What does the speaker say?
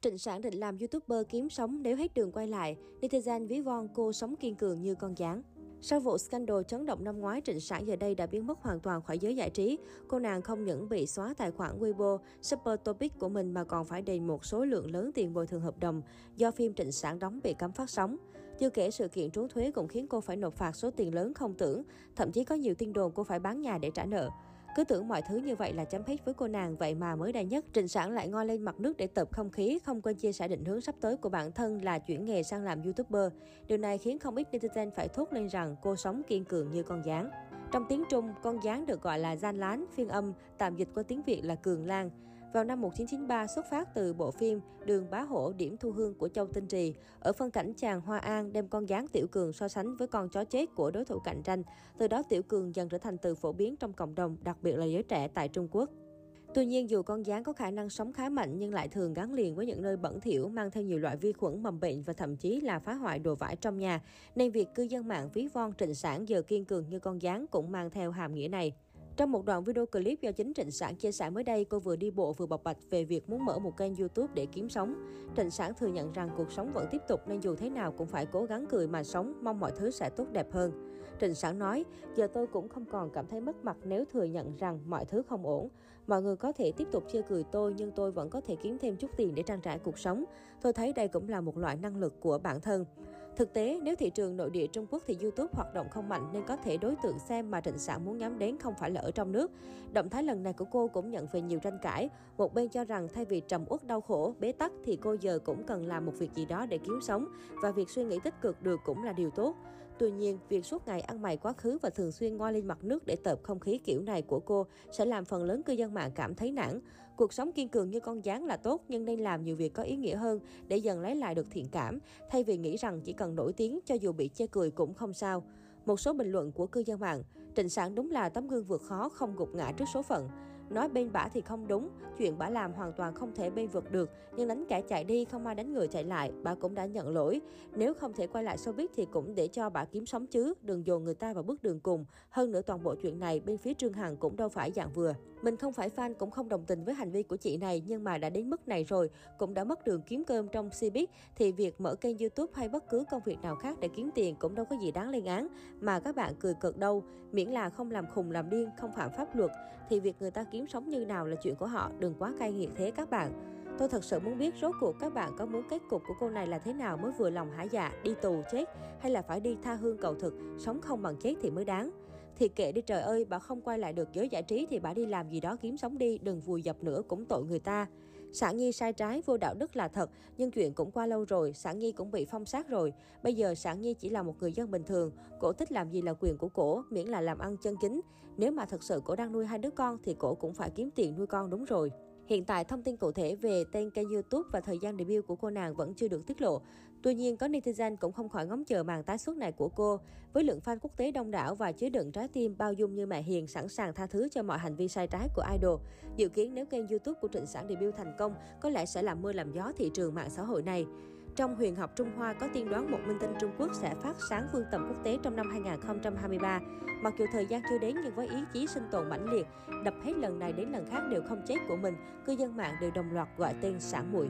Trịnh Sản định làm YouTuber kiếm sống nếu hết đường quay lại. Netizen ví von cô sống kiên cường như con gián. Sau vụ scandal chấn động năm ngoái, Trịnh Sản giờ đây đã biến mất hoàn toàn khỏi giới giải trí. Cô nàng không những bị xóa tài khoản Weibo, Super Topic của mình mà còn phải đền một số lượng lớn tiền bồi thường hợp đồng do phim Trịnh Sản đóng bị cấm phát sóng. Chưa kể sự kiện trốn thuế cũng khiến cô phải nộp phạt số tiền lớn không tưởng, thậm chí có nhiều tin đồn cô phải bán nhà để trả nợ. Cứ tưởng mọi thứ như vậy là chấm hết với cô nàng, vậy mà mới đây nhất, Trịnh Sản lại ngoi lên mặt nước để tập không khí, không quên chia sẻ định hướng sắp tới của bản thân là chuyển nghề sang làm YouTuber. Điều này khiến không ít netizen phải thốt lên rằng cô sống kiên cường như con gián. Trong tiếng Trung, con gián được gọi là gian lán, phiên âm, tạm dịch qua tiếng Việt là cường lan. Vào năm 1993 xuất phát từ bộ phim Đường Bá Hổ điểm thu hương của Châu Tinh Trì. Ở phân cảnh chàng Hoa An đem con gián Tiểu Cường so sánh với con chó chết của đối thủ cạnh tranh. Từ đó Tiểu Cường dần trở thành từ phổ biến trong cộng đồng, đặc biệt là giới trẻ tại Trung Quốc. Tuy nhiên, dù con gián có khả năng sống khá mạnh nhưng lại thường gắn liền với những nơi bẩn thỉu, mang theo nhiều loại vi khuẩn mầm bệnh và thậm chí là phá hoại đồ vải trong nhà, nên việc cư dân mạng ví von trịnh sản giờ kiên cường như con gián cũng mang theo hàm nghĩa này. Trong một đoạn video clip do chính Trịnh Sản chia sẻ mới đây, cô vừa đi bộ vừa bộc bạch về việc muốn mở một kênh YouTube để kiếm sống. Trịnh Sản thừa nhận rằng cuộc sống vẫn tiếp tục nên dù thế nào cũng phải cố gắng cười mà sống, mong mọi thứ sẽ tốt đẹp hơn. Trịnh Sản nói, giờ tôi cũng không còn cảm thấy mất mặt nếu thừa nhận rằng mọi thứ không ổn. Mọi người có thể tiếp tục chê cười tôi nhưng tôi vẫn có thể kiếm thêm chút tiền để trang trải cuộc sống. Tôi thấy đây cũng là một loại năng lực của bản thân. Thực tế, nếu thị trường nội địa Trung Quốc thì YouTube hoạt động không mạnh nên có thể đối tượng xem mà Trịnh Sản muốn nhắm đến không phải là ở trong nước. Động thái lần này của cô cũng nhận về nhiều tranh cãi. Một bên cho rằng thay vì trầm uất đau khổ, bế tắc thì cô giờ cũng cần làm một việc gì đó để kiếm sống và việc suy nghĩ tích cực được cũng là điều tốt. Tuy nhiên, việc suốt ngày ăn mày quá khứ và thường xuyên ngoi lên mặt nước để tợp không khí kiểu này của cô sẽ làm phần lớn cư dân mạng cảm thấy nản. Cuộc sống kiên cường như con gián là tốt nhưng nên làm nhiều việc có ý nghĩa hơn để dần lấy lại được thiện cảm, thay vì nghĩ rằng chỉ cần nổi tiếng cho dù bị chê cười cũng không sao. Một số bình luận của cư dân mạng, Trịnh Sản đúng là tấm gương vượt khó không gục ngã trước số phận. Nói bên bả thì không đúng, chuyện bả làm hoàn toàn không thể bên vượt được, nhưng đánh kẻ chạy đi không ai đánh người chạy lại, bả cũng đã nhận lỗi. Nếu không thể quay lại showbiz thì cũng để cho bả kiếm sống chứ, đừng dồn người ta vào bước đường cùng. Hơn nữa toàn bộ chuyện này bên phía Trương Hằng cũng đâu phải dạng vừa. Mình không phải fan cũng không đồng tình với hành vi của chị này, nhưng mà đã đến mức này rồi, cũng đã mất đường kiếm cơm trong showbiz thì việc mở kênh YouTube hay bất cứ công việc nào khác để kiếm tiền cũng đâu có gì đáng lên án, mà các bạn cười cợt đâu. Miễn là không làm khùng làm điên, không phạm pháp luật, thì việc người ta kiếm kiếm sống như nào là chuyện của họ, đừng quá cay nghiệt thế các bạn. Tôi thật sự muốn biết rốt cuộc các bạn có muốn kết cục của cô này là thế nào mới vừa lòng hả dạ, đi tù chết hay là phải đi tha hương cầu thực, sống không bằng chết thì mới đáng. Thì kệ đi trời ơi, bà không quay lại được giới giải trí thì bà đi làm gì đó kiếm sống đi, đừng vùi dập nữa cũng tội người ta. Sản Nhi sai trái vô đạo đức là thật, nhưng chuyện cũng qua lâu rồi, Sản Nhi cũng bị phong sát rồi. Bây giờ Sản Nhi chỉ là một người dân bình thường, cổ thích làm gì là quyền của cổ, miễn là làm ăn chân chính. Nếu mà thật sự cổ đang nuôi hai đứa con thì cổ cũng phải kiếm tiền nuôi con đúng rồi. Hiện tại, thông tin cụ thể về tên kênh YouTube và thời gian debut của cô nàng vẫn chưa được tiết lộ. Tuy nhiên, có netizen cũng không khỏi ngóng chờ màn tái xuất này của cô. Với lượng fan quốc tế đông đảo và chứa đựng trái tim bao dung như mẹ hiền sẵn sàng tha thứ cho mọi hành vi sai trái của idol. Dự kiến nếu kênh YouTube của Trịnh Sản debut thành công, có lẽ sẽ làm mưa làm gió thị trường mạng xã hội này. Trong huyền học Trung Hoa có tiên đoán một minh tinh Trung Quốc sẽ phát sáng vương tầm quốc tế trong năm 2023. Mặc dù thời gian chưa đến nhưng với ý chí sinh tồn mãnh liệt, đập hết lần này đến lần khác đều không chết của mình, cư dân mạng đều đồng loạt gọi tên sản muội.